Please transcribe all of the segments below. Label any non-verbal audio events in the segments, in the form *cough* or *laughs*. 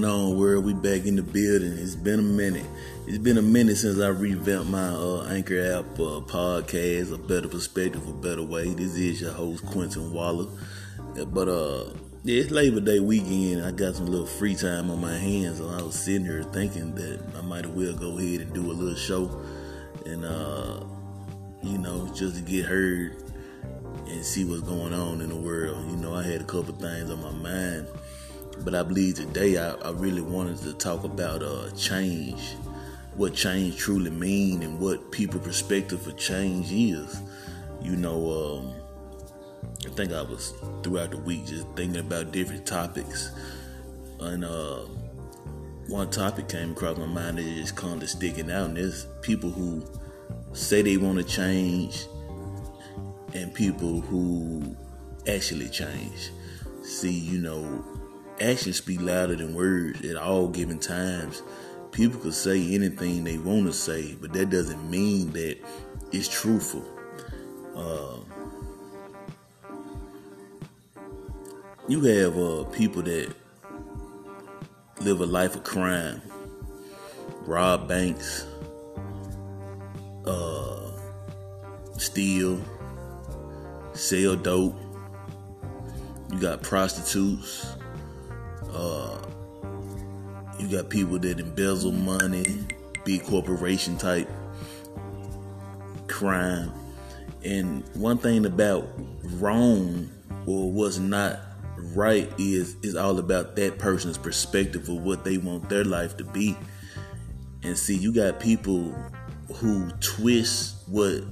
going on, world? We back in the building. It's been a minute. It's been a minute since I revamped my uh, Anchor app uh, podcast, A Better Perspective, A Better Way. This is your host, Quentin Waller. But uh, yeah, it's Labor Day weekend. I got some little free time on my hands, so I was sitting here thinking that I might as well go ahead and do a little show, and uh, you know, just to get heard and see what's going on in the world. You know, I had a couple things on my mind but I believe today I, I really wanted to talk about uh, change, what change truly mean, and what people' perspective for change is. You know, um, I think I was throughout the week just thinking about different topics, and uh, one topic came across my mind that just kind of sticking out, and there's people who say they want to change, and people who actually change. See, you know, actions speak louder than words at all given times. People could say anything they want to say, but that doesn't mean that it's truthful. Uh, you have uh, people that live a life of crime, rob banks, uh, steal, sell dope. You got prostitutes, uh, you got people that embezzle money, big corporation type crime. And one thing about wrong or what's not right is is all about that person's perspective of what they want their life to be. And see, you got people who twist what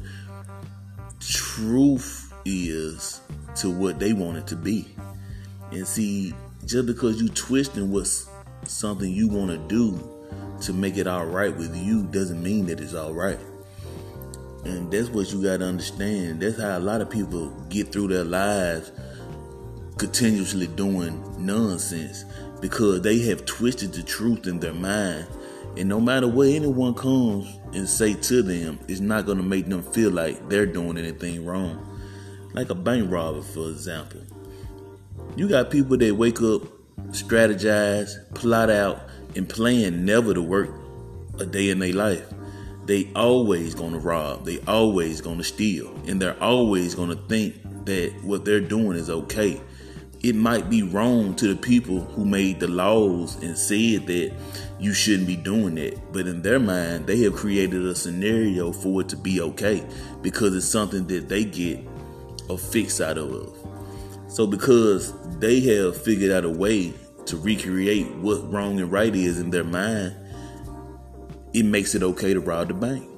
truth is to what they want it to be. And see, just because you twisting what's something you want to do to make it all right with you doesn't mean that it's all right. And that's what you got to understand. That's how a lot of people get through their lives continuously doing nonsense because they have twisted the truth in their mind. And no matter what anyone comes and say to them, it's not going to make them feel like they're doing anything wrong. Like a bank robber, for example. You got people that wake up, strategize, plot out, and plan never to work a day in their life. They always gonna rob. They always gonna steal, and they're always gonna think that what they're doing is okay. It might be wrong to the people who made the laws and said that you shouldn't be doing that, but in their mind, they have created a scenario for it to be okay because it's something that they get a fix out of. So because they have figured out a way to recreate what wrong and right is in their mind, it makes it okay to rob the bank.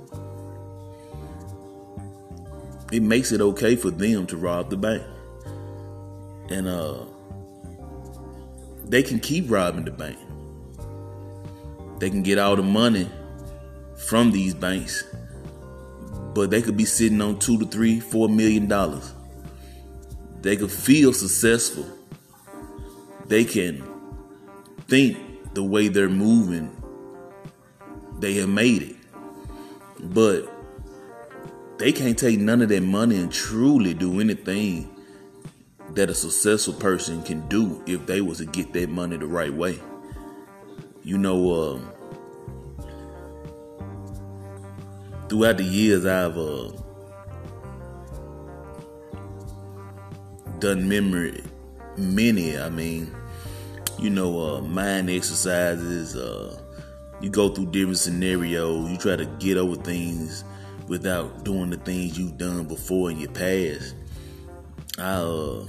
It makes it okay for them to rob the bank. And uh they can keep robbing the bank. They can get all the money from these banks, but they could be sitting on two to three, four million dollars they can feel successful. They can think the way they're moving, they have made it. But they can't take none of that money and truly do anything that a successful person can do if they was to get that money the right way. You know, um, throughout the years, I've uh, done memory many. I mean, you know, uh, mind exercises. Uh, you go through different scenarios. You try to get over things without doing the things you've done before in your past. I uh,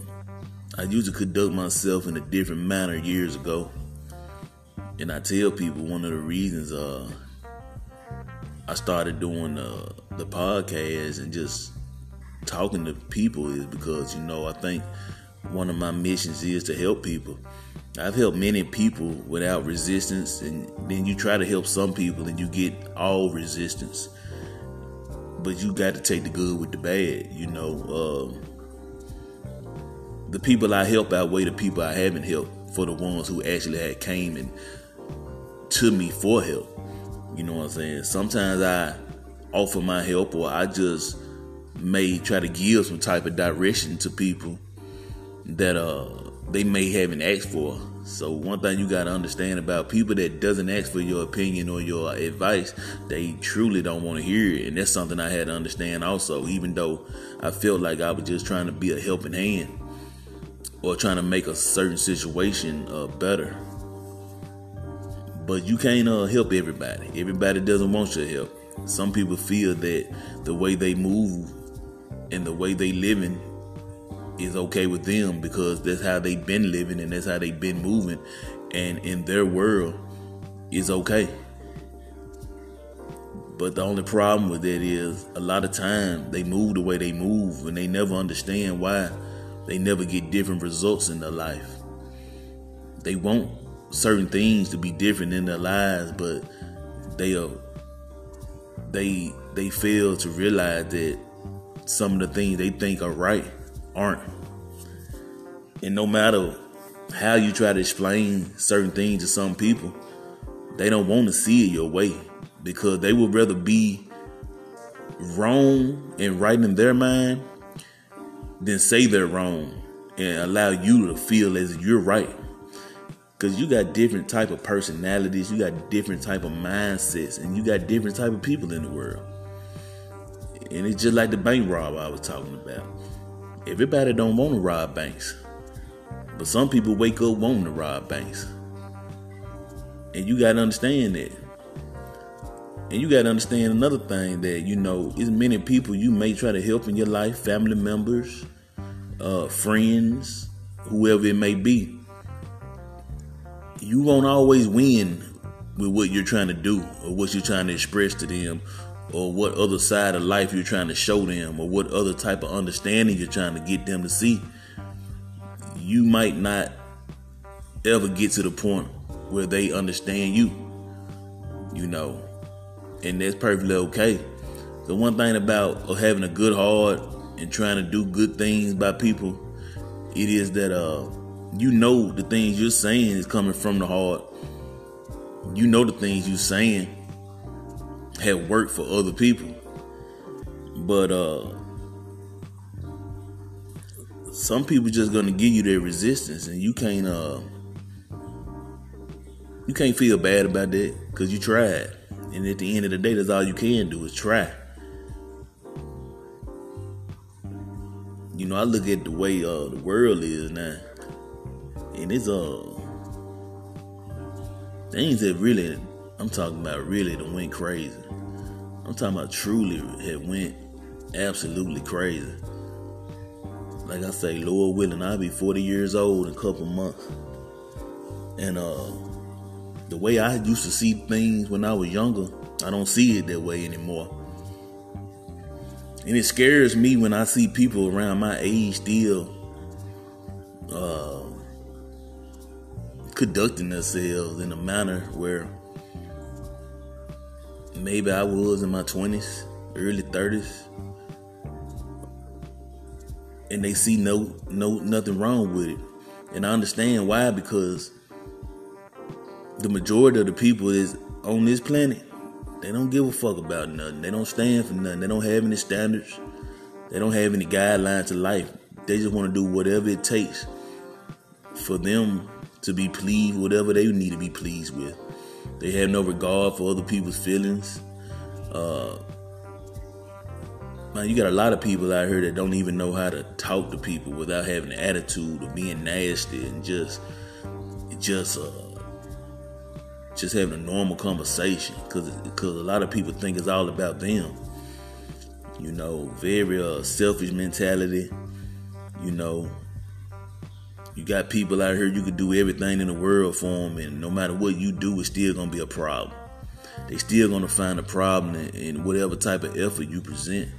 I used to conduct myself in a different manner years ago, and I tell people one of the reasons uh, I started doing uh, the podcast and just talking to people is because you know I think one of my missions is to help people. I've helped many people without resistance, and then you try to help some people and you get all resistance. But you got to take the good with the bad, you know. Um, the people I help outweigh the people I haven't helped for the ones who actually had came and to me for help. You know what I'm saying? Sometimes I offer my help or I just may try to give some type of direction to people that uh they may haven't asked for. So one thing you got to understand about people that doesn't ask for your opinion or your advice, they truly don't want to hear it, and that's something I had to understand also. Even though I felt like I was just trying to be a helping hand or trying to make a certain situation uh, better, but you can't uh, help everybody. Everybody doesn't want your help. Some people feel that the way they move and the way they living is okay with them because that's how they've been living and that's how they've been moving. And in their world is okay. But the only problem with that is a lot of time they move the way they move and they never understand why they never get different results in their life. They want certain things to be different in their lives but they are they they fail to realize that some of the things they think are right aren't. And no matter how you try to explain certain things to some people, they don't want to see it your way because they would rather be wrong and right in their mind than say they're wrong and allow you to feel as you're right because you got different type of personalities you got different type of mindsets and you got different type of people in the world and it's just like the bank rob i was talking about Everybody don't want to rob banks. But some people wake up wanting to rob banks. And you got to understand that. And you got to understand another thing that, you know, is many people you may try to help in your life, family members, uh, friends, whoever it may be. You won't always win with what you're trying to do or what you're trying to express to them or what other side of life you're trying to show them or what other type of understanding you're trying to get them to see you might not ever get to the point where they understand you you know. And that's perfectly okay. The one thing about having a good heart and trying to do good things by people it is that uh you know the things you're saying is coming from the heart. You know the things you're saying have worked for other people. But uh some people just gonna give you their resistance and you can't uh you can't feel bad about that because you tried. And at the end of the day, that's all you can do is try. You know, I look at the way uh the world is now, and it's uh things that really I'm talking about really that went crazy. I'm talking about truly had went absolutely crazy. Like I say, Lord willing, I'll be 40 years old in a couple months. And uh the way I used to see things when I was younger, I don't see it that way anymore. And it scares me when I see people around my age still uh, conducting themselves in a manner where maybe I was in my 20s, early 30s. And they see no no nothing wrong with it. And I understand why because the majority of the people is on this planet. They don't give a fuck about nothing. They don't stand for nothing. They don't have any standards. They don't have any guidelines to life. They just want to do whatever it takes for them to be pleased, whatever they need to be pleased with. They have no regard for other people's feelings. Uh, man, you got a lot of people out here that don't even know how to talk to people without having an attitude of being nasty and just, just, uh, just having a normal conversation. Cause, cause a lot of people think it's all about them. You know, very uh, selfish mentality. You know, you got people out here, you could do everything in the world for them, and no matter what you do, it's still gonna be a problem. They still gonna find a problem in, in whatever type of effort you present.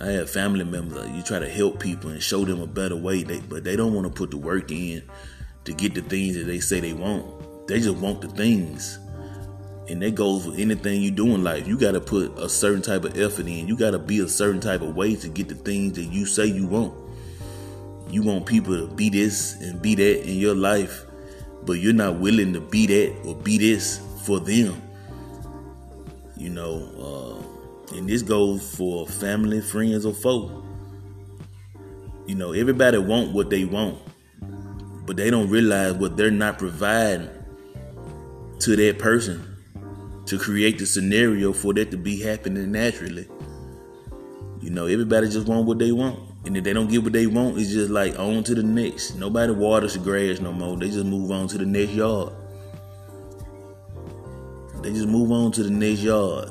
I have family members you try to help people and show them a better way, they, but they don't want to put the work in to get the things that they say they want. They just want the things. And that goes for anything you do in life. You got to put a certain type of effort in. You got to be a certain type of way to get the things that you say you want. You want people to be this and be that in your life, but you're not willing to be that or be this for them. You know, uh, and this goes for family, friends, or folk. You know, everybody want what they want, but they don't realize what they're not providing to that person to create the scenario for that to be happening naturally. You know, everybody just want what they want. And if they don't get what they want, it's just like on to the next. Nobody waters the grass no more. They just move on to the next yard. They just move on to the next yard.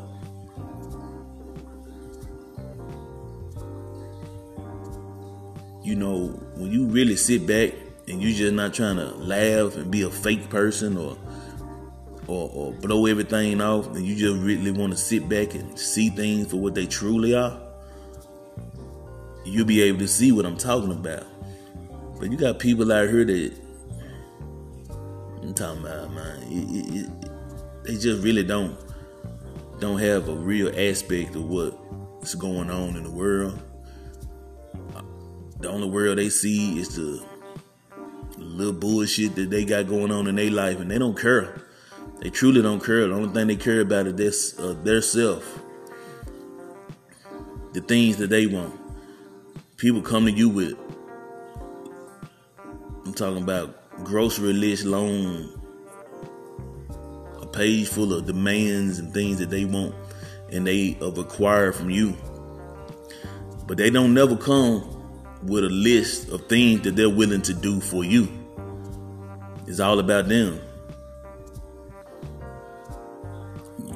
You know, when you really sit back and you just not trying to laugh and be a fake person or or, or blow everything off, and you just really want to sit back and see things for what they truly are you'll be able to see what I'm talking about. But you got people out here that I'm talking about, man. It, it, it, they just really don't don't have a real aspect of what's going on in the world. The only world they see is the little bullshit that they got going on in their life, and they don't care. They truly don't care. The only thing they care about is this, uh, their self, the things that they want people come to you with I'm talking about grocery list loan, a page full of demands and things that they want and they have acquired from you. But they don't never come with a list of things that they're willing to do for you. It's all about them.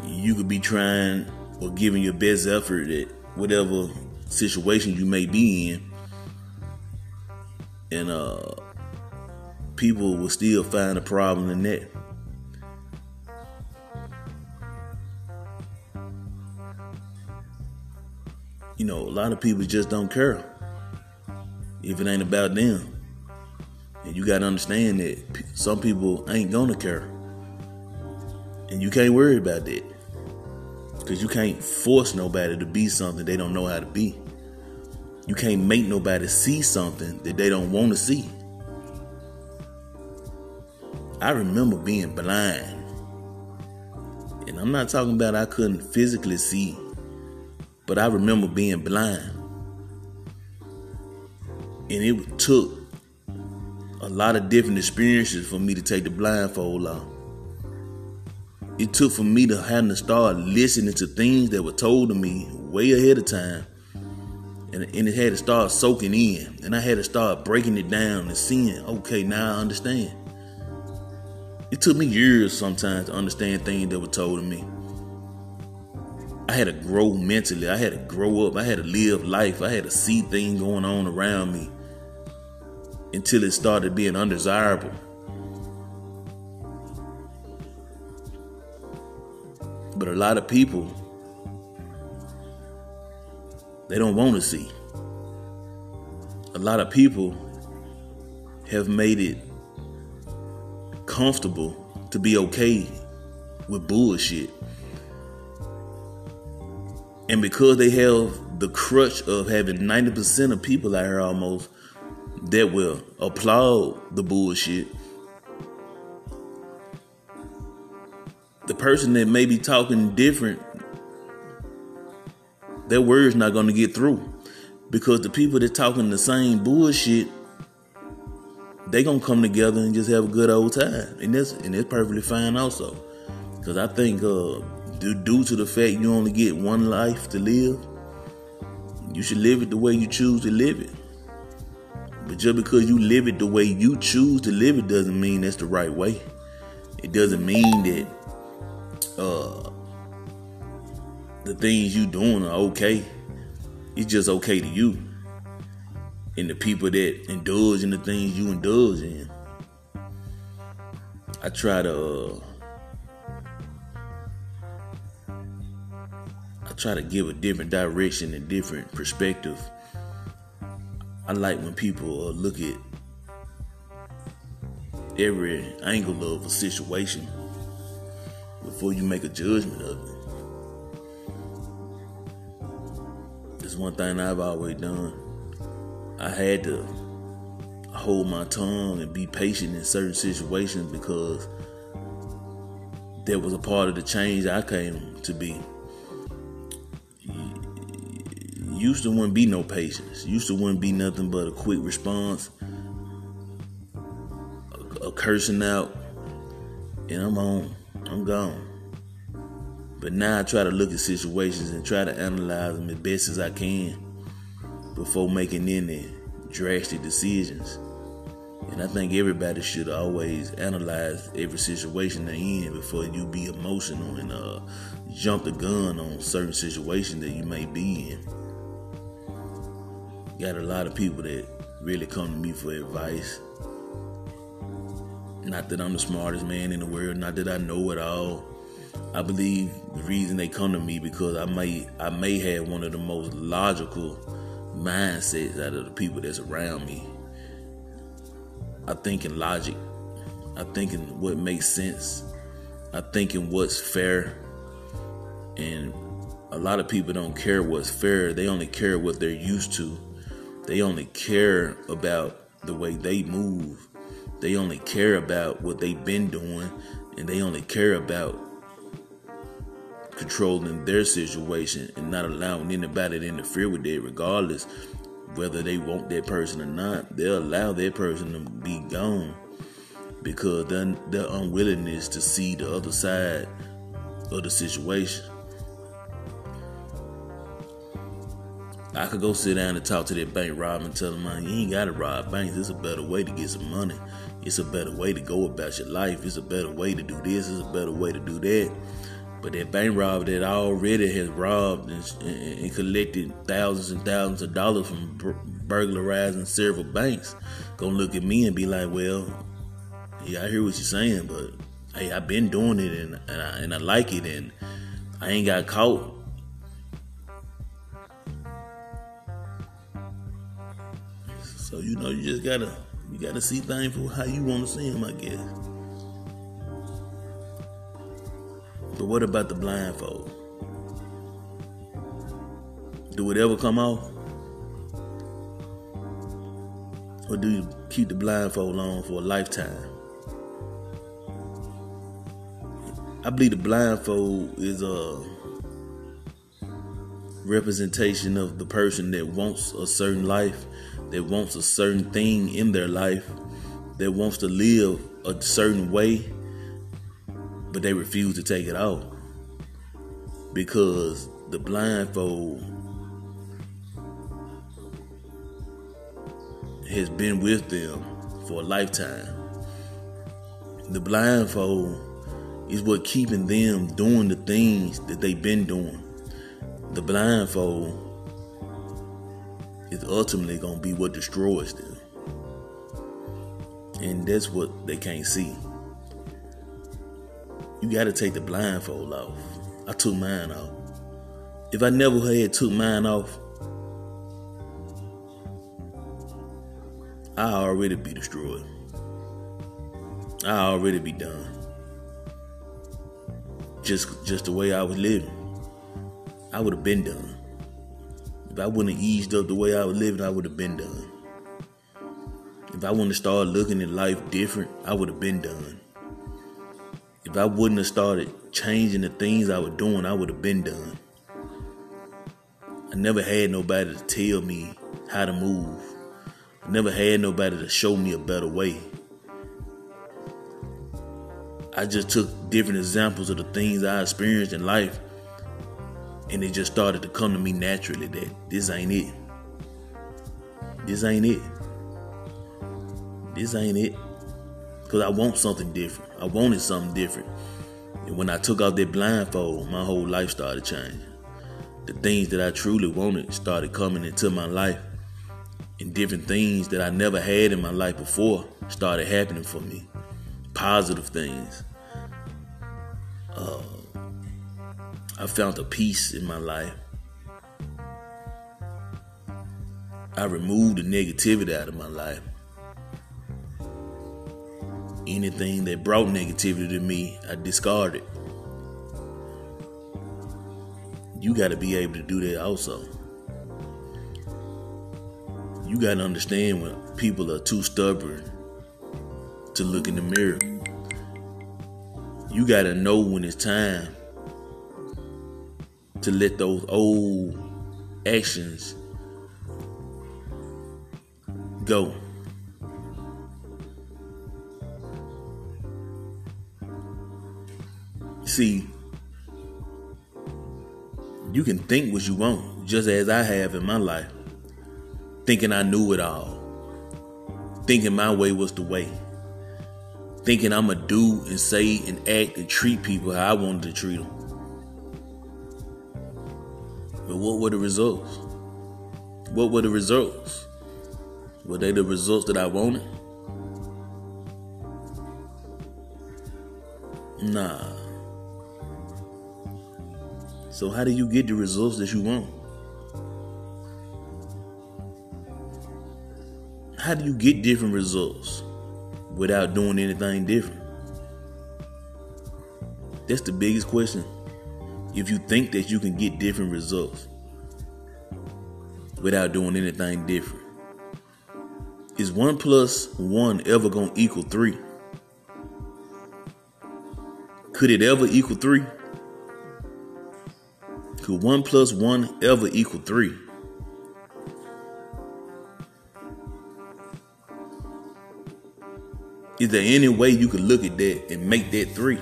You could be trying or giving your best effort at whatever situation you may be in, and uh, people will still find a problem in that. You know, a lot of people just don't care if it ain't about them. And you got to understand that some people ain't gonna care. And you can't worry about that. Because you can't force nobody to be something they don't know how to be. You can't make nobody see something that they don't want to see. I remember being blind. And I'm not talking about I couldn't physically see, but I remember being blind. And it took a lot of different experiences for me to take the blindfold off. It took for me to have to start listening to things that were told to me way ahead of time and, and it had to start soaking in. And I had to start breaking it down and seeing, okay, now I understand. It took me years sometimes to understand things that were told to me. I had to grow mentally. I had to grow up. I had to live life. I had to see things going on around me until it started being undesirable. But a lot of people they don't want to see. A lot of people have made it comfortable to be okay with bullshit. And because they have the crutch of having 90% of people out here almost that will applaud the bullshit, the person that may be talking different their words not going to get through. Because the people that talking the same bullshit they gonna come together and just have a good old time. And that's and it's perfectly fine also. Because i think uh due to the fact you only get one life to live you should live it the way you choose to live it. But just because you live it the way you choose to live it doesn't mean that's the right way. It doesn't mean that uh the things you doing are okay. It's just okay to you. And the people that indulge in the things you indulge in. I try to uh, I try to give a different direction and different perspective. I like when people uh, look at every angle of a situation before you make a judgment of it. It's one thing I've always done. I had to hold my tongue and be patient in certain situations because that was a part of the change I came to be. Used to wouldn't be no patience. Used to wouldn't be nothing but a quick response. a cursing out, and I'm on. I'm gone. But now I try to look at situations and try to analyze them as best as I can before making any drastic decisions. And I think everybody should always analyze every situation they're in before you be emotional and uh, jump the gun on certain situations that you may be in. Got a lot of people that really come to me for advice. Not that I'm the smartest man in the world, not that I know it all. I believe the reason they come to me because I may I may have one of the most logical mindsets out of the people that's around me. I think in logic. I think in what makes sense. I think in what's fair. And a lot of people don't care what's fair. They only care what they're used to. They only care about the way they move. They only care about what they've been doing. And they only care about controlling their situation and not allowing anybody to interfere with it, regardless whether they want that person or not. They'll allow that person to be gone because their, their unwillingness to see the other side of the situation. I could go sit down and talk to that bank robber and tell them, man, you ain't got to rob banks. It's a better way to get some money. It's a better way to go about your life. It's a better way to do this. It's a better way to do that. But that bank robber that already has robbed and, and, collected thousands and thousands of dollars from burglarizing several banks gonna look at me and be like, well, yeah, I hear what you're saying, but hey, I've been doing it and, and, I, and I like it and I ain't got caught. So you know, you just gotta you gotta see things for how you want to see them, I guess. But what about the blindfold? Do it ever come off? Or do you keep the blindfold on for a lifetime? I believe the blindfold is a representation of the person that wants a certain life, that wants a certain thing in their life, that wants to live a certain way, but they refuse to take it off because the blindfold has been with them for a lifetime. The blindfold is what keeping them doing the things that they've been doing. The blindfold is ultimately going to be what destroys them. And that's what they can't see you got to take the blindfold off. I took mine off. If I never had took mine off, I already be destroyed. I already be done. Just just the way I was living. I would have been done. If I wouldn't have eased up the way I was living, I would have been done. If I wouldn't have started looking at life different, I would have been done. If I wouldn't have started changing the things I was doing, I would have been done. I never had nobody to tell me how to move. I never had nobody to show me a better way. I just took different examples of the things I experienced in life and it just started to come to me naturally that this ain't it. This ain't it. This ain't it. Because I want something different. I wanted something different. And when I took off that blindfold, my whole life started changing. The things that I truly wanted started coming into my life. And different things that I never had in my life before started happening for me. Positive things. Uh, I found a peace in my life. I removed the negativity out of my life anything that brought negativity to me, I discarded. You got to be able to do that also. You got to understand when people are too stubborn to look in the mirror. You got to know when it's time to let those old actions go. See, you can think what you want, just as I have in my life, thinking I knew it all, thinking my way was the way, thinking I'ma do and say and act and treat people how I wanted to treat them. But what were the results? What were the results? Were they the results that I wanted? Nah. So, how do you get the results that you want? How do you get different results without doing anything different? That's the biggest question. If you think that you can get different results without doing anything different, is one plus one ever gonna equal three? Could it ever equal three? Could one plus one ever equal three? Is there any way you could look at that and make that three?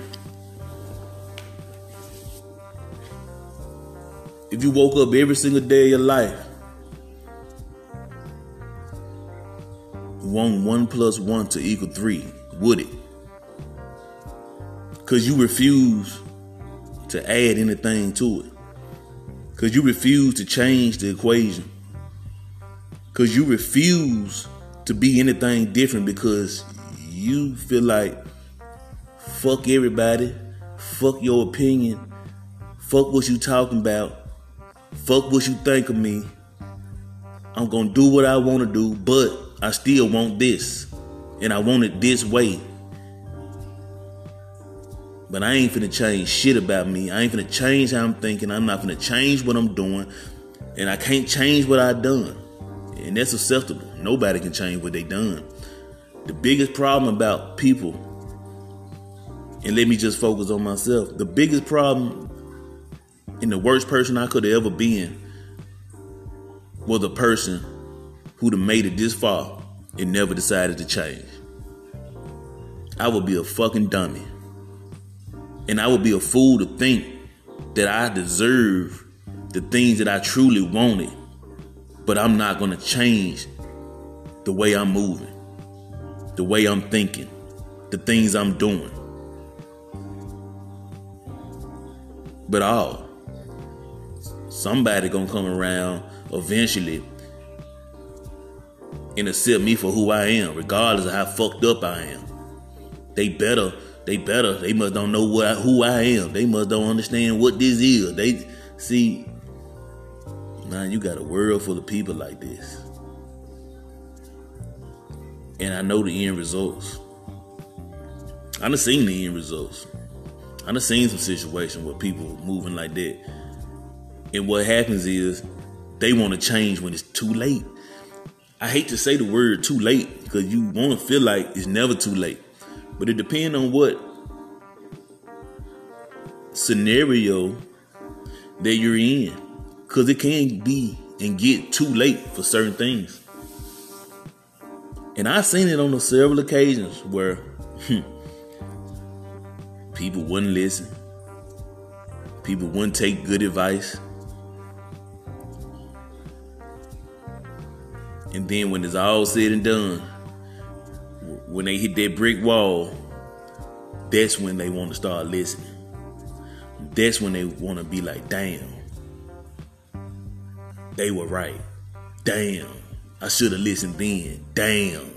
If you woke up every single day of your life, one one plus one to equal three, would it? Because you refuse to add anything to it. Because you refuse to change the equation. Because you refuse to be anything different because you feel like fuck everybody, fuck your opinion, fuck what you talking about, fuck what you think of me. I'm gonna do what I wanna do, but I still want this. And I want it this way. But I ain't finna change shit about me. I ain't finna change how I'm thinking. I'm not finna change what I'm doing. And I can't change what I done. And that's acceptable. Nobody can change what they done. The biggest problem about people, and let me just focus on myself. The biggest problem and the worst person I could have ever been was a person who'd have made it this far and never decided to change. I would be a fucking dummy. And I would be a fool to think that I deserve the things that I truly wanted, but I'm not going to change the way I'm moving, the way I'm thinking, the things I'm doing. But all, somebody gonna come around eventually and accept me for who I am, regardless of how fucked up I am. They better they better. They must don't know what who I am. They must don't understand what this is. They see, man, you got a world full of people like this, and I know the end results. I done seen the end results. I done seen some situations where people moving like that, and what happens is they want to change when it's too late. I hate to say the word too late because you want to feel like it's never too late. But it depends on what scenario that you're in. Because it can be and get too late for certain things. And I've seen it on several occasions where hmm, people wouldn't listen, people wouldn't take good advice. And then when it's all said and done, when they hit that brick wall, that's when they want to start listening. That's when they want to be like, damn, they were right. Damn, I should have listened then. Damn,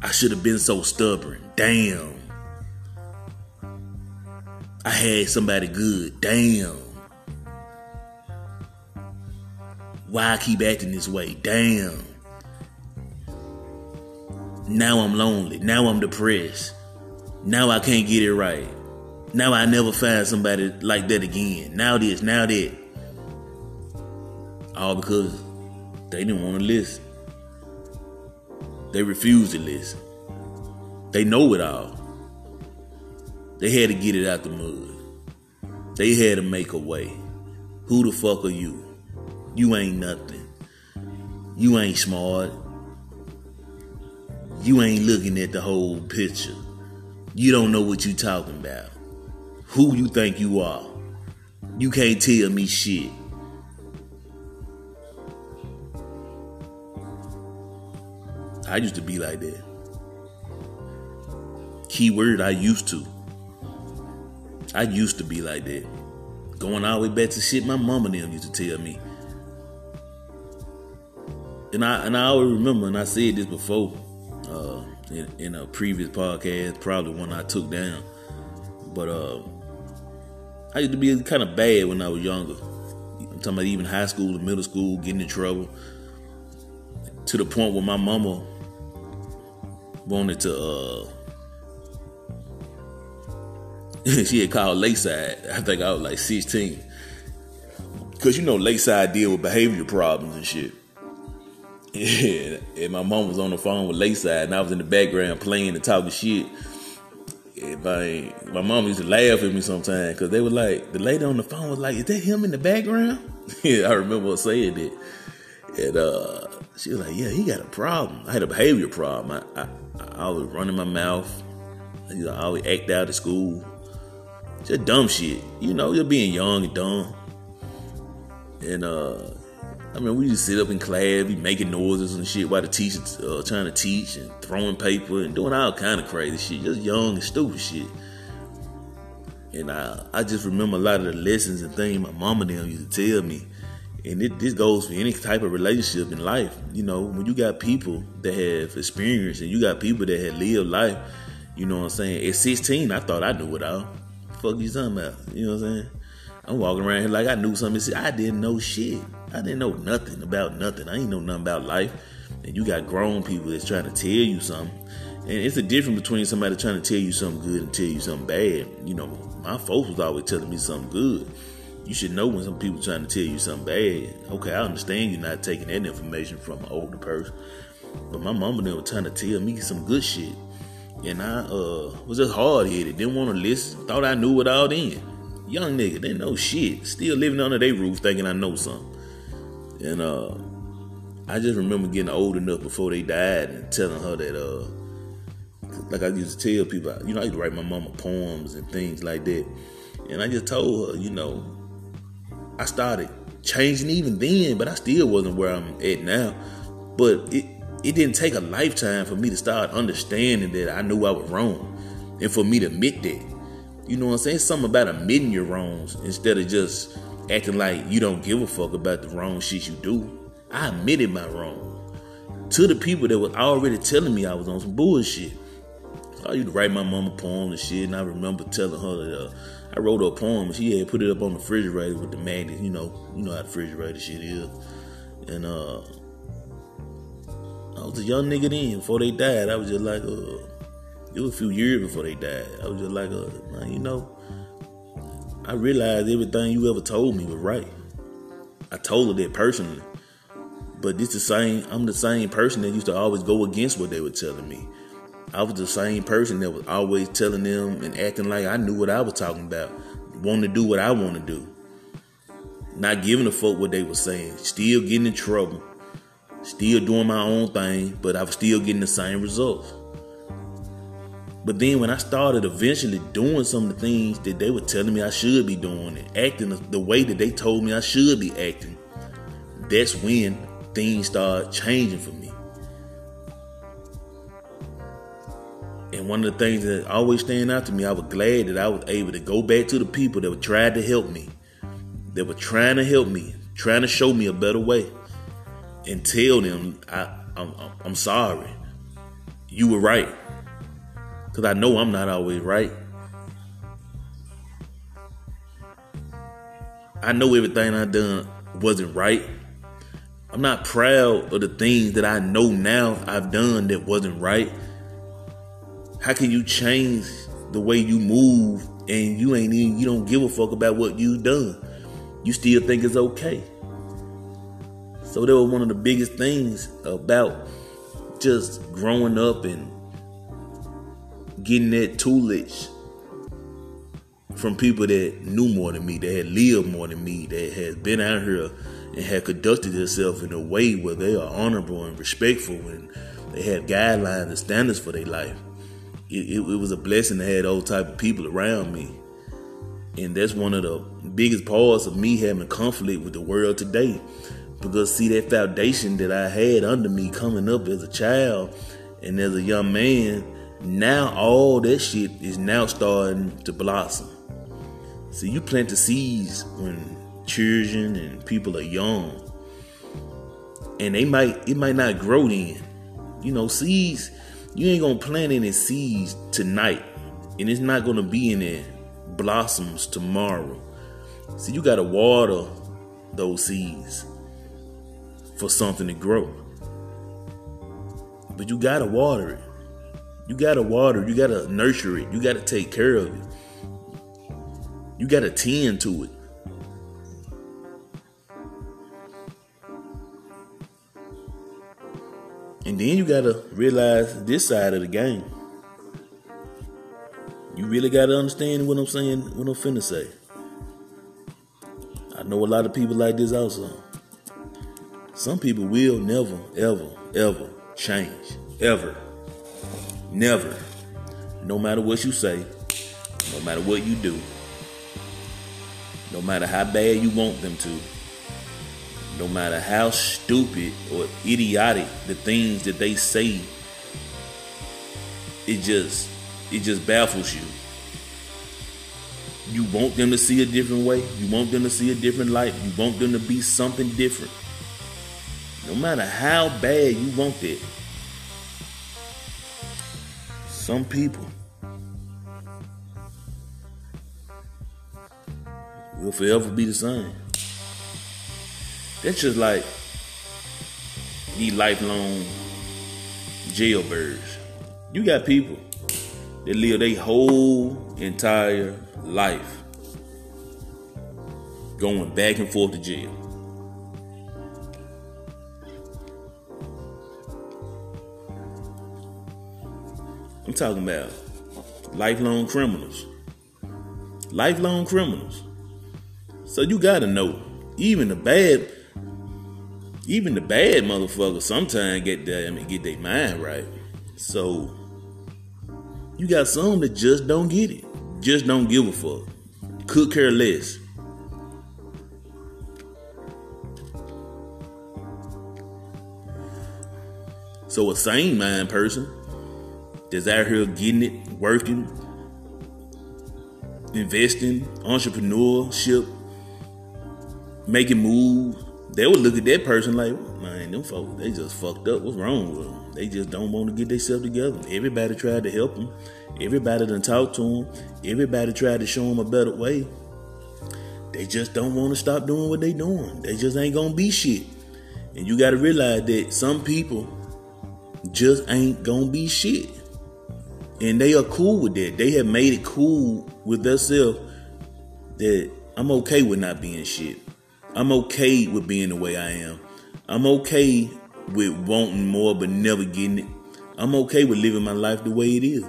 I should have been so stubborn. Damn, I had somebody good. Damn. Why I keep acting this way? Damn. Now I'm lonely. Now I'm depressed. Now I can't get it right. Now I never find somebody like that again. Now this, now that. All because they didn't want to listen. They refused to listen. They know it all. They had to get it out the mud. They had to make a way. Who the fuck are you? You ain't nothing. You ain't smart. You ain't looking at the whole picture. You don't know what you talking about. who you think you are. You can't tell me shit. I used to be like that. Keyword, I used to. I used to be like that. Going all the way back to shit my mama them used to tell me. And I and I always remember, and I said this before, uh, in, in, a previous podcast, probably one I took down. But uh, I used to be kind of bad when I was younger. I'm talking about even high school middle school, getting in trouble. To the point where my mama wanted to uh, *laughs* she had called Lakeside. I think I was like 16. Cause you know Lakeside deal with behavior problems and shit. Yeah, *laughs* and my mom was on the phone with Lakeside, and I was in the background playing and talking shit. If I, my mom used to laugh at me sometimes because they were like, the lady on the phone was like, "Is that him in the background?" *laughs* yeah, I remember saying it. And uh, she was like, "Yeah, he got a problem. I had a behavior problem. I, I, I was running my mouth. I always act out at school. Just dumb shit. You know, you're being young and dumb. And uh I mean, we just sit up in class, be making noises and shit while the teacher's uh, trying to teach and throwing paper and doing all kind of crazy shit. Just young and stupid shit. And I, I just remember a lot of the lessons and things my mama them used to tell me. And it, this goes for any type of relationship in life. You know, when you got people that have experience and you got people that have lived life, you know what I'm saying? At 16, I thought I knew it all fuck you talking about? You know what I'm saying? I'm walking around here like I knew something. I didn't know shit. I didn't know nothing about nothing. I ain't know nothing about life. And you got grown people that's trying to tell you something. And it's a difference between somebody trying to tell you something good and tell you something bad. You know, my folks was always telling me something good. You should know when some people trying to tell you something bad. Okay, I understand you're not taking that information from an older person. But my mama never trying to tell me some good shit. And I uh, was just hard headed, didn't want to listen, thought I knew it all then. Young nigga, didn't know shit. Still living under their roof thinking I know something. And uh, I just remember getting old enough before they died and telling her that, uh, like I used to tell people, you know, I used to write my mama poems and things like that. And I just told her, you know, I started changing even then, but I still wasn't where I'm at now. But it, it didn't take a lifetime for me to start understanding that I knew I was wrong and for me to admit that. You know what I'm saying? It's something about admitting your wrongs instead of just acting like you don't give a fuck about the wrong shit you do. I admitted my wrong to the people that was already telling me I was on some bullshit. I used to write my mama poems and shit, and I remember telling her that uh, I wrote her a poem. And she had put it up on the refrigerator with the magnet. You know, you know how the refrigerator shit is, and uh, I was a young nigga then. Before they died, I was just like, uh, it was a few years before they died. I was just like, uh, you know, I realized everything you ever told me was right. I told her that personally. But this the same, I'm the same person that used to always go against what they were telling me. I was the same person that was always telling them and acting like I knew what I was talking about, wanting to do what I want to do. Not giving a fuck what they were saying, still getting in trouble still doing my own thing, but I was still getting the same results. But then when I started eventually doing some of the things that they were telling me I should be doing and acting the way that they told me I should be acting, that's when things started changing for me. And one of the things that always stand out to me, I was glad that I was able to go back to the people that were trying to help me, that were trying to help me, trying to show me a better way and tell them I, I'm, I'm sorry. You were right. Because I know I'm not always right. I know everything I done wasn't right. I'm not proud of the things that I know now I've done that wasn't right. How can you change the way you move and you ain't even you don't give a fuck about what you done? You still think it's okay. So that was one of the biggest things about just growing up and getting that toolage from people that knew more than me, that had lived more than me, that had been out here and had conducted themselves in a way where they are honorable and respectful and they had guidelines and standards for their life. It, it, it was a blessing to have those type of people around me. And that's one of the biggest parts of me having conflict with the world today. Because see that foundation that I had under me coming up as a child and as a young man, now all that shit is now starting to blossom. See, you plant the seeds when children and people are young. And they might it might not grow then. You know, seeds, you ain't gonna plant any seeds tonight. And it's not gonna be in there blossoms tomorrow. See, you gotta water those seeds for something to grow. But you gotta water it. You gotta water. You gotta nurture it. You gotta take care of it. You gotta tend to it. And then you gotta realize this side of the game. You really gotta understand what I'm saying, what I'm finna say. I know a lot of people like this also. Some people will never, ever, ever change. Ever. Never. No matter what you say, no matter what you do, no matter how bad you want them to, no matter how stupid or idiotic the things that they say, it just it just baffles you. You want them to see a different way. You want them to see a different light. You want them to be something different. No matter how bad you want it, some people will forever be the same. That's just like these lifelong jailbirds. You got people that live their whole entire life going back and forth to jail. I'm talking about lifelong criminals. Lifelong criminals. So you gotta know, even the bad even the bad motherfuckers sometimes get their I mean get their mind right. So you got some that just don't get it. Just don't give a fuck. Could care less. So a sane mind person that's out here getting it, working, investing, entrepreneurship, making moves, they would look at that person like, man, them folks, they just fucked up. What's wrong with them? They just don't want to get themselves together. Everybody tried to help them. Everybody done talked to them. Everybody tried to show them a better way. They just don't want to stop doing what they doing. They just ain't gonna be shit. And you gotta realize that some people just ain't gonna be shit. And they are cool with that. They have made it cool with themselves that I'm okay with not being shit. I'm okay with being the way I am. I'm okay with wanting more but never getting it. I'm okay with living my life the way it is.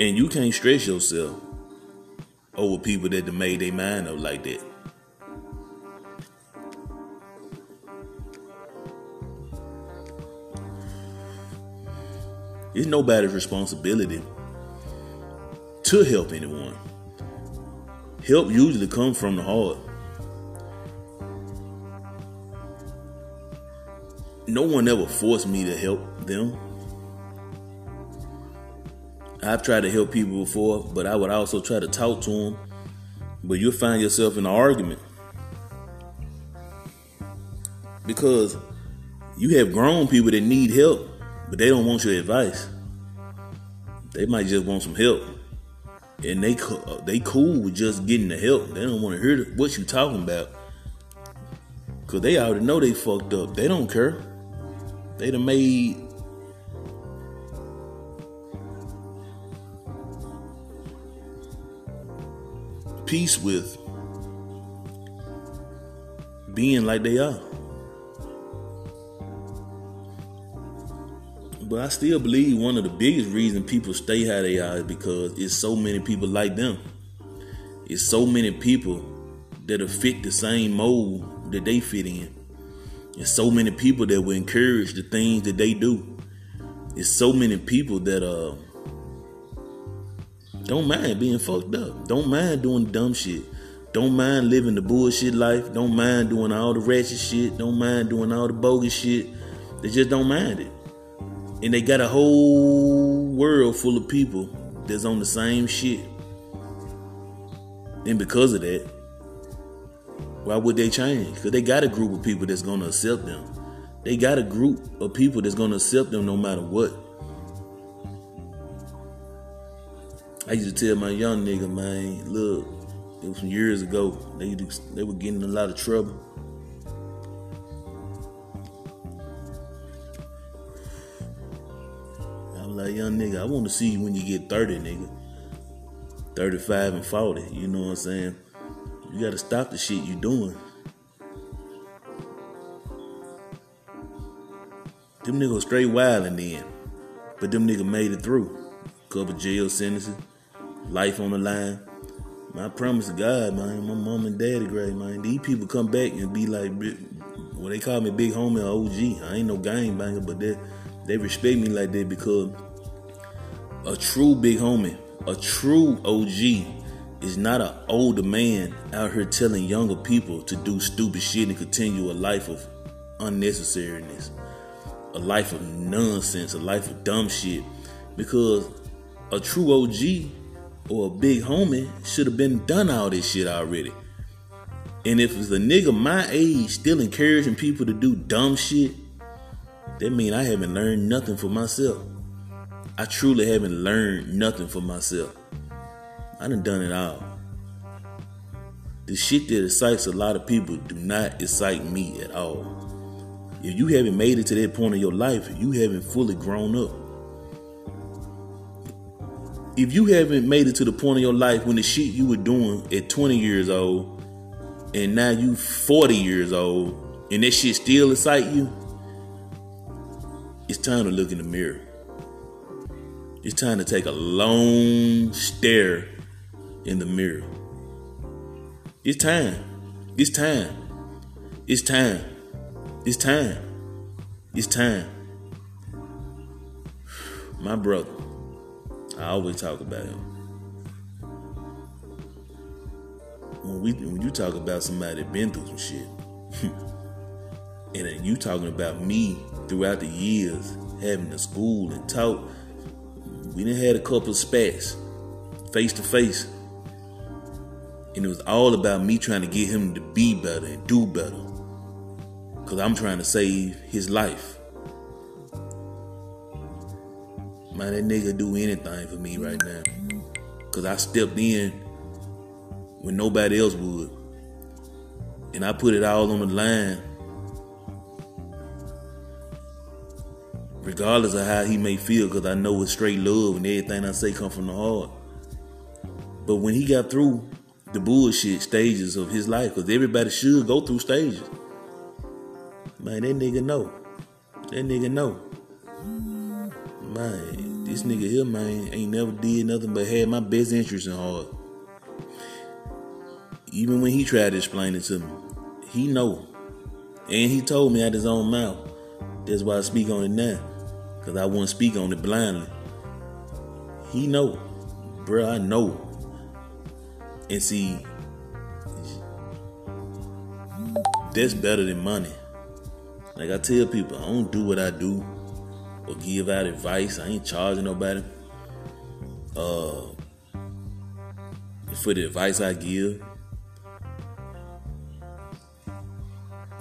And you can't stress yourself over people that made their mind up like that. It's nobody's responsibility to help anyone. Help usually comes from the heart. No one ever forced me to help them. I've tried to help people before, but I would also try to talk to them. But you'll find yourself in an argument because you have grown people that need help, but they don't want your advice. They might just want some help and they uh, they cool with just getting the help. They don't want to hear what you talking about, cause they already know they fucked up. They don't care. They done made peace with being like they are. But I still believe one of the biggest reasons people stay how they are is because it's so many people like them. It's so many people that will fit the same mold that they fit in. It's so many people that will encourage the things that they do. It's so many people that uh Don't mind being fucked up. Don't mind doing dumb shit. Don't mind living the bullshit life. Don't mind doing all the ratchet shit. Don't mind doing all the bogus shit. They just don't mind it. And they got a whole world full of people that's on the same shit. And because of that, why would they change? Because they got a group of people that's gonna accept them. They got a group of people that's gonna accept them no matter what. I used to tell my young nigga, man, look, it was years ago. They they were getting in a lot of trouble. Like, young nigga, I want to see you when you get 30, nigga. 35 and 40, you know what I'm saying? You gotta stop the shit you doing. Them niggas straight wildin' then. But them niggas made it through. Couple jail sentences, life on the line. I promise to God, man, my mom and daddy great, man. These people come back and be like, well, they call me big homie or OG. I ain't no gang banger, but they they respect me like that because a true big homie, a true OG is not an older man out here telling younger people to do stupid shit and continue a life of unnecessariness, a life of nonsense, a life of dumb shit. Because a true OG or a big homie should have been done all this shit already. And if it's a nigga my age still encouraging people to do dumb shit, that mean I haven't learned nothing for myself. I truly haven't learned nothing for myself. I done done it all. The shit that excites a lot of people do not excite me at all. If you haven't made it to that point in your life, you haven't fully grown up. If you haven't made it to the point in your life when the shit you were doing at 20 years old and now you 40 years old and that shit still excite you, it's time to look in the mirror. It's time to take a long stare in the mirror. It's time. It's time. It's time. It's time. It's time. My brother. I always talk about him. When we when you talk about somebody that been through some shit, *laughs* and you talking about me throughout the years having to school and talk, we done had a couple of spats face to face and it was all about me trying to get him to be better and do better. Because I'm trying to save his life. Man, that nigga do anything for me right now. Because I stepped in when nobody else would. And I put it all on the line. Regardless of how he may feel, because I know it's straight love and everything I say come from the heart. But when he got through the bullshit stages of his life because everybody should go through stages. Man, that nigga know. That nigga know. Man, this nigga here, man, ain't never did nothing but had my best interest in heart. Even when he tried to explain it to me, he know. And he told me out his own mouth. That's why I speak on it now. Cause I wouldn't speak on it blindly. He know. Bruh, I know and see, that's better than money. Like I tell people, I don't do what I do or give out advice. I ain't charging nobody. Uh, for the advice I give.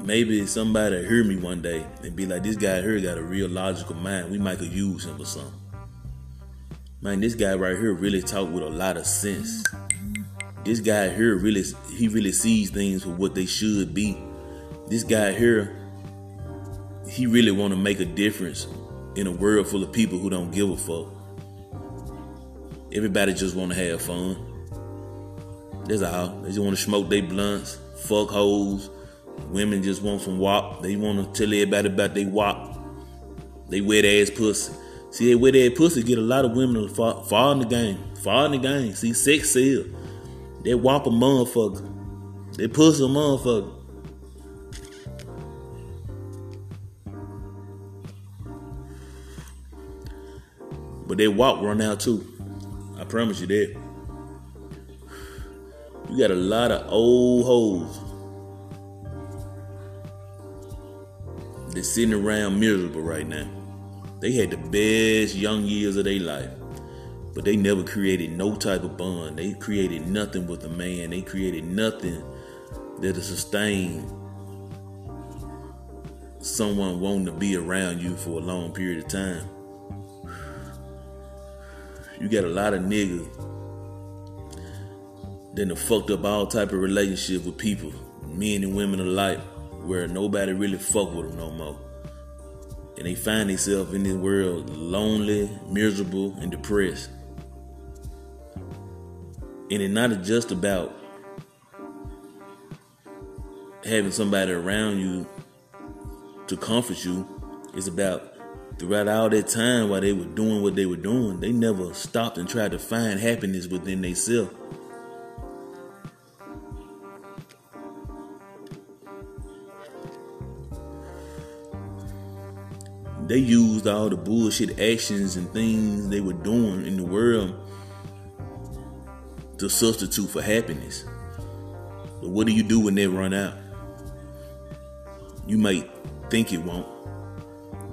Maybe somebody hear me one day and be like, this guy here got a real logical mind. We might could use him for something. Man, this guy right here really talk with a lot of sense this guy here really he really sees things for what they should be. This guy here, he really want to make a difference in a world full of people who don't give a fuck. Everybody just want to have fun. That's all. They just want to smoke their blunts, fuck hoes. Women just want some wop. They want to tell everybody about they wop. They wet ass pussy. See, they wet ass pussy get a lot of women fall, fall in the game. Fall in the game. See, sex sell. They whop a motherfucker. They push a motherfucker. But they walk run out too. I promise you that. You got a lot of old hoes that's sitting around miserable right now. They had the best young years of their life, but they never created no type of bond. They created nothing with a man. They created nothing that'll sustain someone wanting to be around you for a long period of time. You got a lot of niggas that have fucked up all type of relationship with people, men and women alike, where nobody really fuck with them no more. And they find themselves in this world lonely, miserable, and depressed. And it's not just about having somebody around you to comfort you. It's about throughout all that time while they were doing what they were doing, they never stopped and tried to find happiness within themselves. They used all the bullshit actions and things they were doing in the world to substitute for happiness. But what do you do when they run out? You might think it won't.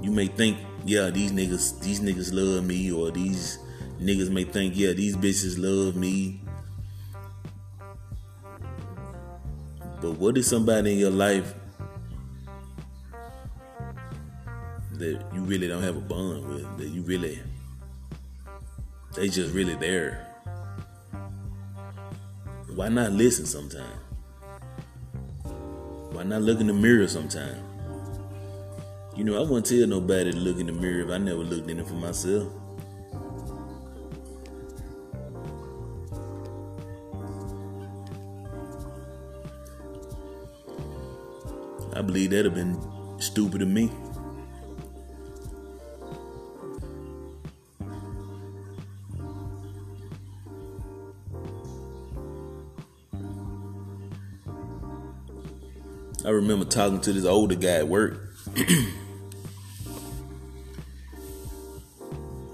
You may think, yeah, these niggas, these niggas love me, or these niggas may think, yeah, these bitches love me. But what is somebody in your life that you really don't have a bond with, that you really, they just really there? Why not listen sometime? Why not look in the mirror sometime? You know, I wouldn't tell nobody to look in the mirror if I never looked in it for myself. I believe that'd have been stupid of me. I remember talking to this older guy at work. *clears throat*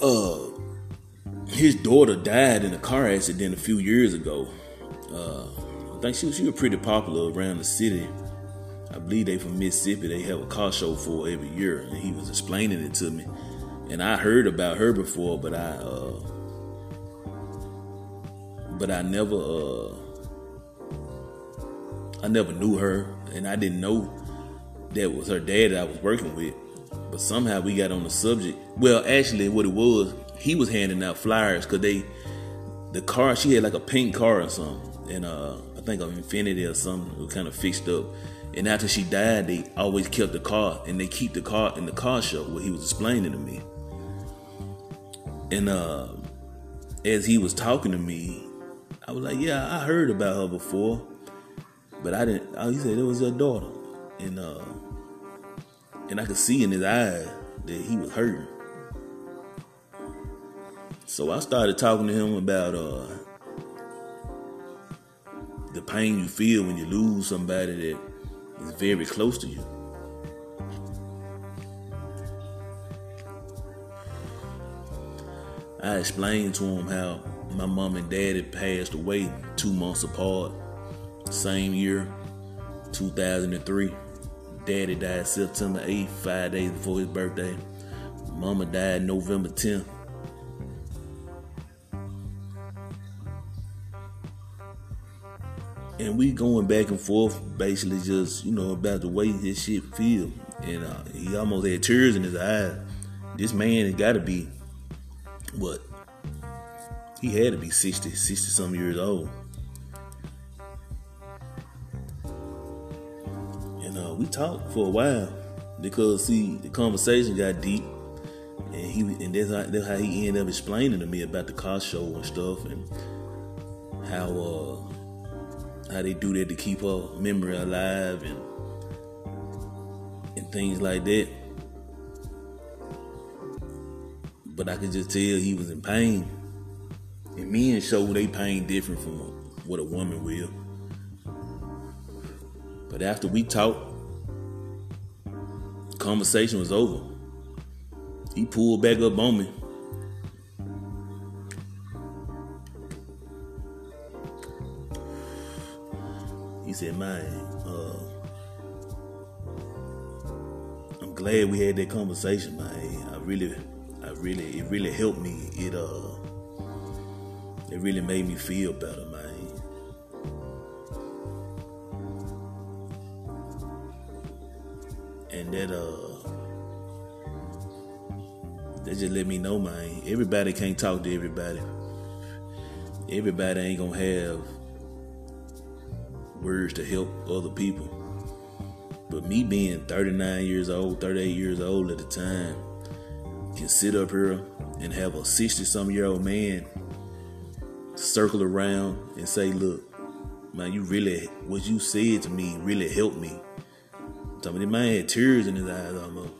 uh, his daughter died in a car accident a few years ago. Uh, I think she was, she was pretty popular around the city. I believe they from Mississippi. They have a car show for every year, and he was explaining it to me. And I heard about her before, but I, uh, but I never, uh, I never knew her and I didn't know that was her dad that I was working with. But somehow we got on the subject. Well, actually, what it was, he was handing out flyers because they, the car, she had like a pink car or something, and uh, I think an Infiniti or something was kind of fixed up. And after she died, they always kept the car, and they keep the car in the car show where he was explaining to me. And uh, as he was talking to me, I was like, "Yeah, I heard about her before." But I didn't. He said it was her daughter, and uh, and I could see in his eyes that he was hurting. So I started talking to him about uh, the pain you feel when you lose somebody that is very close to you. I explained to him how my mom and dad had passed away two months apart same year, 2003. Daddy died September 8th, five days before his birthday. Mama died November 10th. And we going back and forth, basically just, you know, about the way his shit feel. And uh, he almost had tears in his eyes. This man has got to be, what? He had to be 60, 60 some years old. We talked for a while because see the conversation got deep, and he and that's how, that's how he ended up explaining to me about the car show and stuff and how uh how they do that to keep her memory alive and and things like that. But I could just tell he was in pain. And men show they pain different from what a woman will. But after we talked, conversation was over. He pulled back up on me. He said, "Man, uh, I'm glad we had that conversation, man. I really, I really, it really helped me. It uh, it really made me feel better, man." That uh, that just let me know, man. Everybody can't talk to everybody. Everybody ain't gonna have words to help other people. But me being 39 years old, 38 years old at the time, can sit up here and have a 60 some year old man circle around and say, Look, man, you really, what you said to me really helped me. Some of the man had tears in his eyes almost.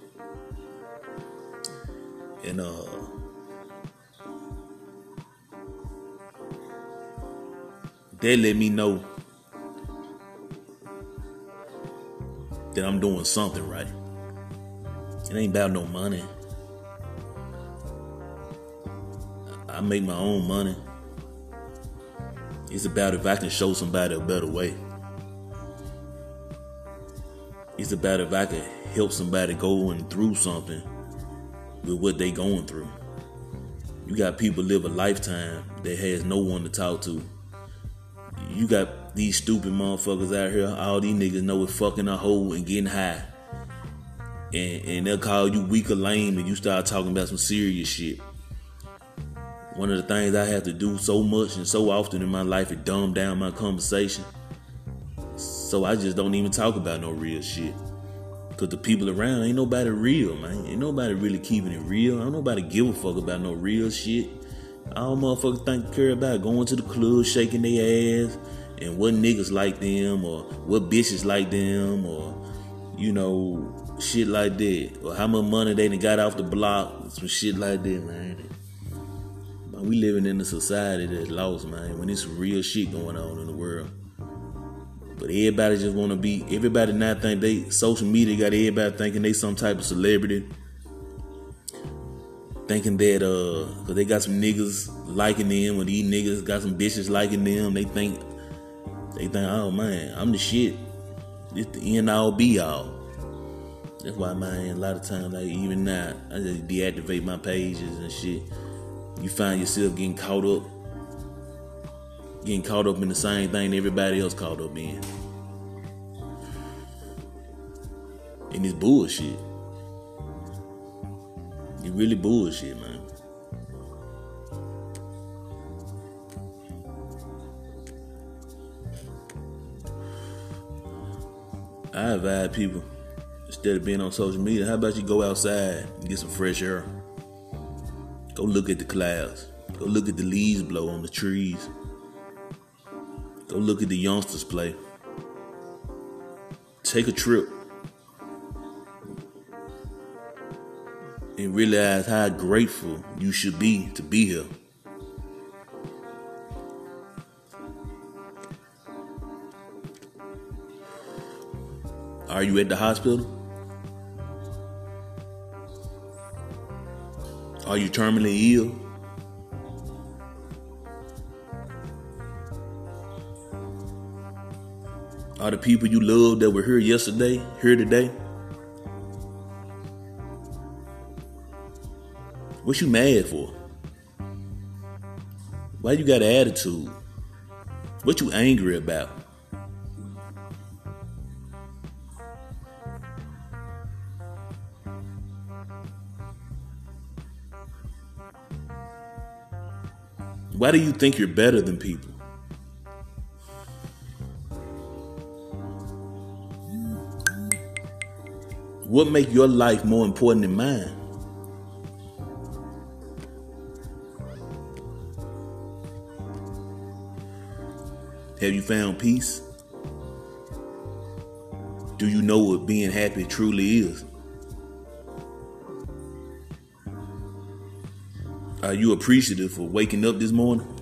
And, uh, that let me know that I'm doing something right. It ain't about no money. I make my own money. It's about if I can show somebody a better way. It's about if I can help somebody going through something with what they going through. You got people live a lifetime that has no one to talk to. You got these stupid motherfuckers out here. All these niggas know is fucking a hoe and getting high. And, and they'll call you weak or lame and you start talking about some serious shit. One of the things I have to do so much and so often in my life is dumb down my conversation. So I just don't even talk about no real shit. Cause the people around ain't nobody real, man. Ain't nobody really keeping it real. Ain't nobody give a fuck about no real shit. All motherfuckers think care about going to the club, shaking their ass, and what niggas like them, or what bitches like them, or you know, shit like that, or how much money they done got off the block, some shit like that, man. man we living in a society that's lost, man. When there's real shit going on in the world. But everybody just want to be. Everybody now think they social media got everybody thinking they some type of celebrity. Thinking that uh, cause they got some niggas liking them, or these niggas got some bitches liking them. They think, they think, oh man, I'm the shit. It's the end all be all. That's why, man, a lot of times, like even now, I just deactivate my pages and shit. You find yourself getting caught up getting caught up in the same thing everybody else caught up in. And it's bullshit. It really bullshit, man. I advise people instead of being on social media, how about you go outside and get some fresh air? Go look at the clouds. Go look at the leaves blow on the trees. Look at the youngsters play. Take a trip and realize how grateful you should be to be here. Are you at the hospital? Are you terminally ill? Are the people you love that were here yesterday here today? What you mad for? Why you got an attitude? What you angry about? Why do you think you're better than people? What make your life more important than mine? Have you found peace? Do you know what being happy truly is? Are you appreciative for waking up this morning?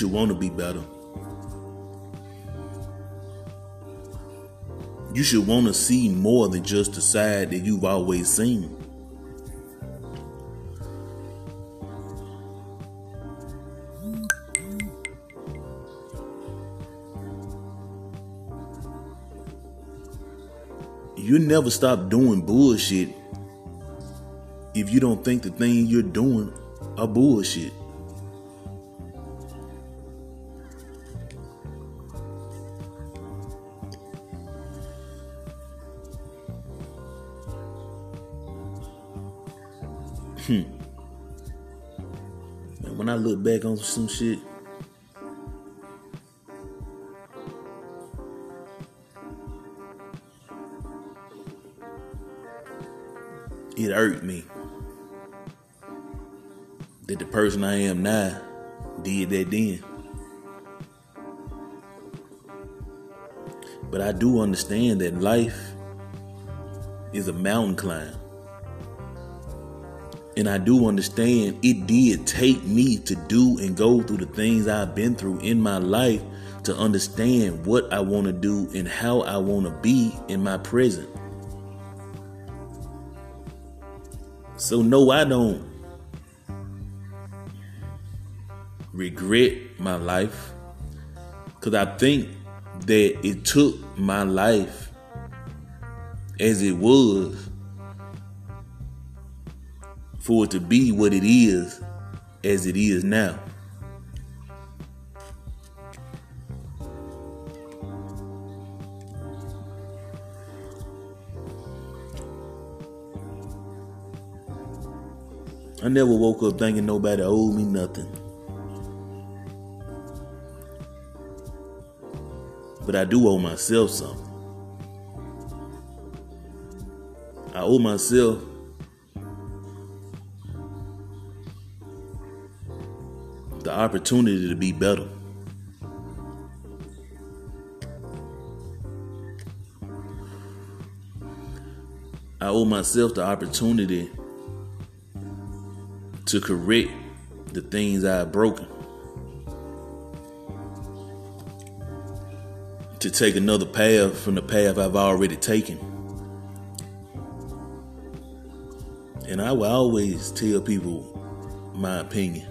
Should want to be better. you should want to see more than just the side that you've always seen. You never stop doing bullshit if you don't think the thing you're doing are bullshit. Back on some shit, it hurt me that the person I am now did that then. But I do understand that life is a mountain climb. And I do understand it did take me to do and go through the things I've been through in my life to understand what I want to do and how I want to be in my present. So, no, I don't regret my life because I think that it took my life as it was for it to be what it is as it is now. I never woke up thinking nobody owed me nothing. But I do owe myself something. I owe myself the opportunity to be better. I owe myself the opportunity to correct the things I've broken. To take another path from the path I've already taken. And I will always tell people my opinion.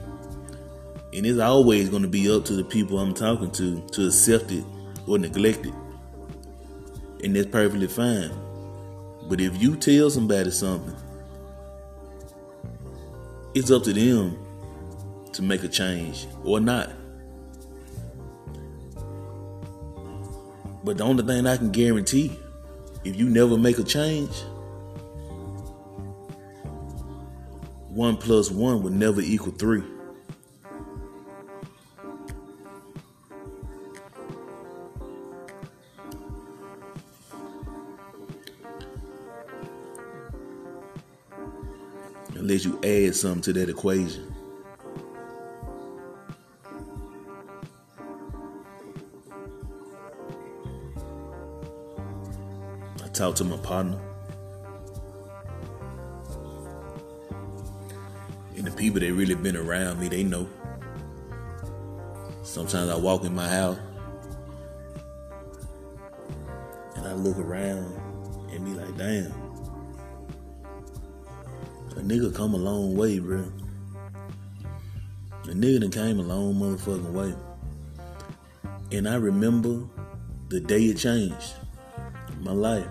And it's always going to be up to the people I'm talking to to accept it or neglect it. And that's perfectly fine. But if you tell somebody something it's up to them to make a change or not. But the only thing I can guarantee, if you never make a change, one plus one would never equal three. You add something to that equation. I talked to my partner. And the people that really been around me, they know. Sometimes I walk in my house and I look around and be like, damn. Nigga come a long way, bro. A nigga done came a long motherfucking way. And I remember the day it changed my life.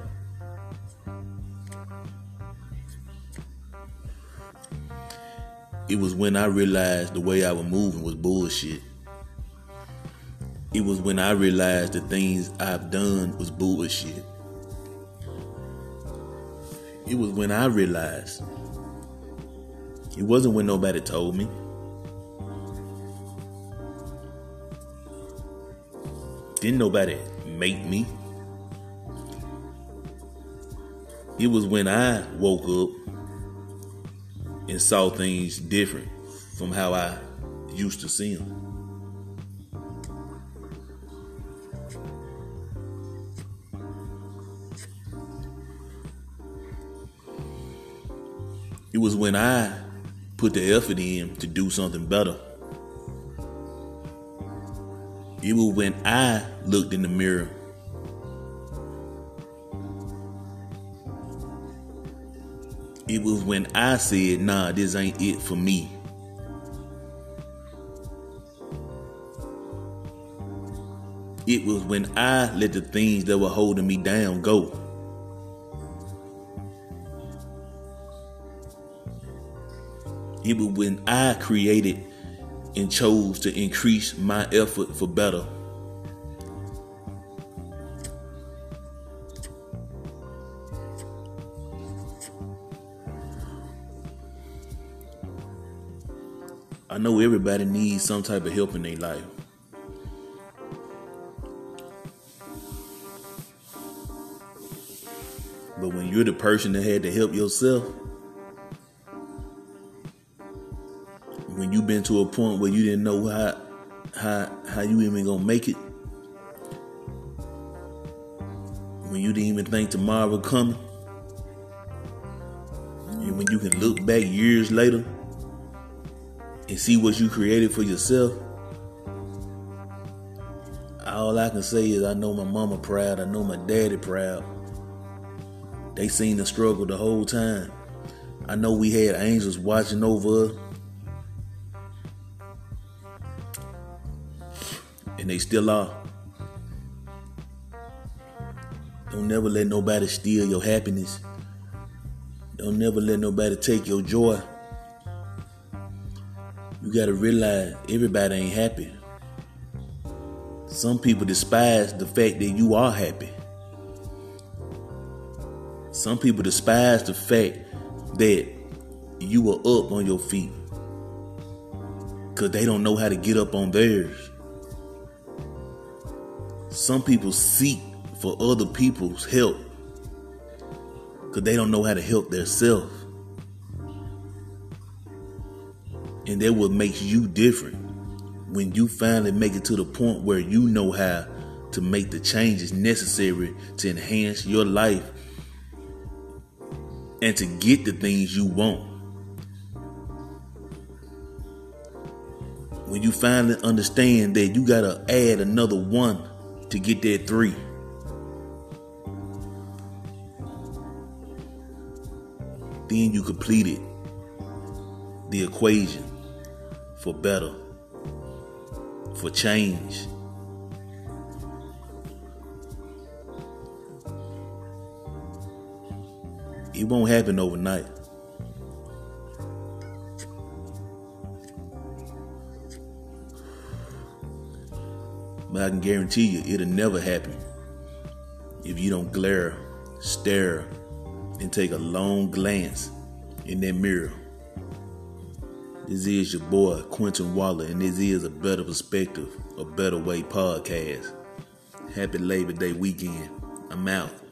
It was when I realized the way I was moving was bullshit. It was when I realized the things I've done was bullshit. It was when I realized it wasn't when nobody told me. Didn't nobody make me. It was when I woke up and saw things different from how I used to see them. It was when I put the effort in to do something better. It was when I looked in the mirror. It was when I said, nah, this ain't it for me. It was when I let the things that were holding me down go. It was when I created and chose to increase my effort for better. I know everybody needs some type of help in their life. But when you're the person that had to help yourself, been to a point where you didn't know how how how you even gonna make it, when you didn't even think tomorrow would come, and when you can look back years later and see what you created for yourself, all I can say is I know my mama proud, I know my daddy proud. They seen the struggle the whole time. I know we had angels watching over us. Still are. Don't never let nobody steal your happiness. Don't never let nobody take your joy. You gotta realize everybody ain't happy. Some people despise the fact that you are happy. Some people despise the fact that you are up on your feet because they don't know how to get up on theirs. Some people seek for other people's help because they don't know how to help themselves. And that what makes you different when you finally make it to the point where you know how to make the changes necessary to enhance your life and to get the things you want. When you finally understand that you gotta add another one to get that three. Then you completed the equation for better, for change. It won't happen overnight. But I can guarantee you it'll never happen if you don't glare, stare, and take a long glance in that mirror. This is your boy, Quentin Waller, and this is a better perspective, a better way podcast. Happy Labor Day weekend. I'm out.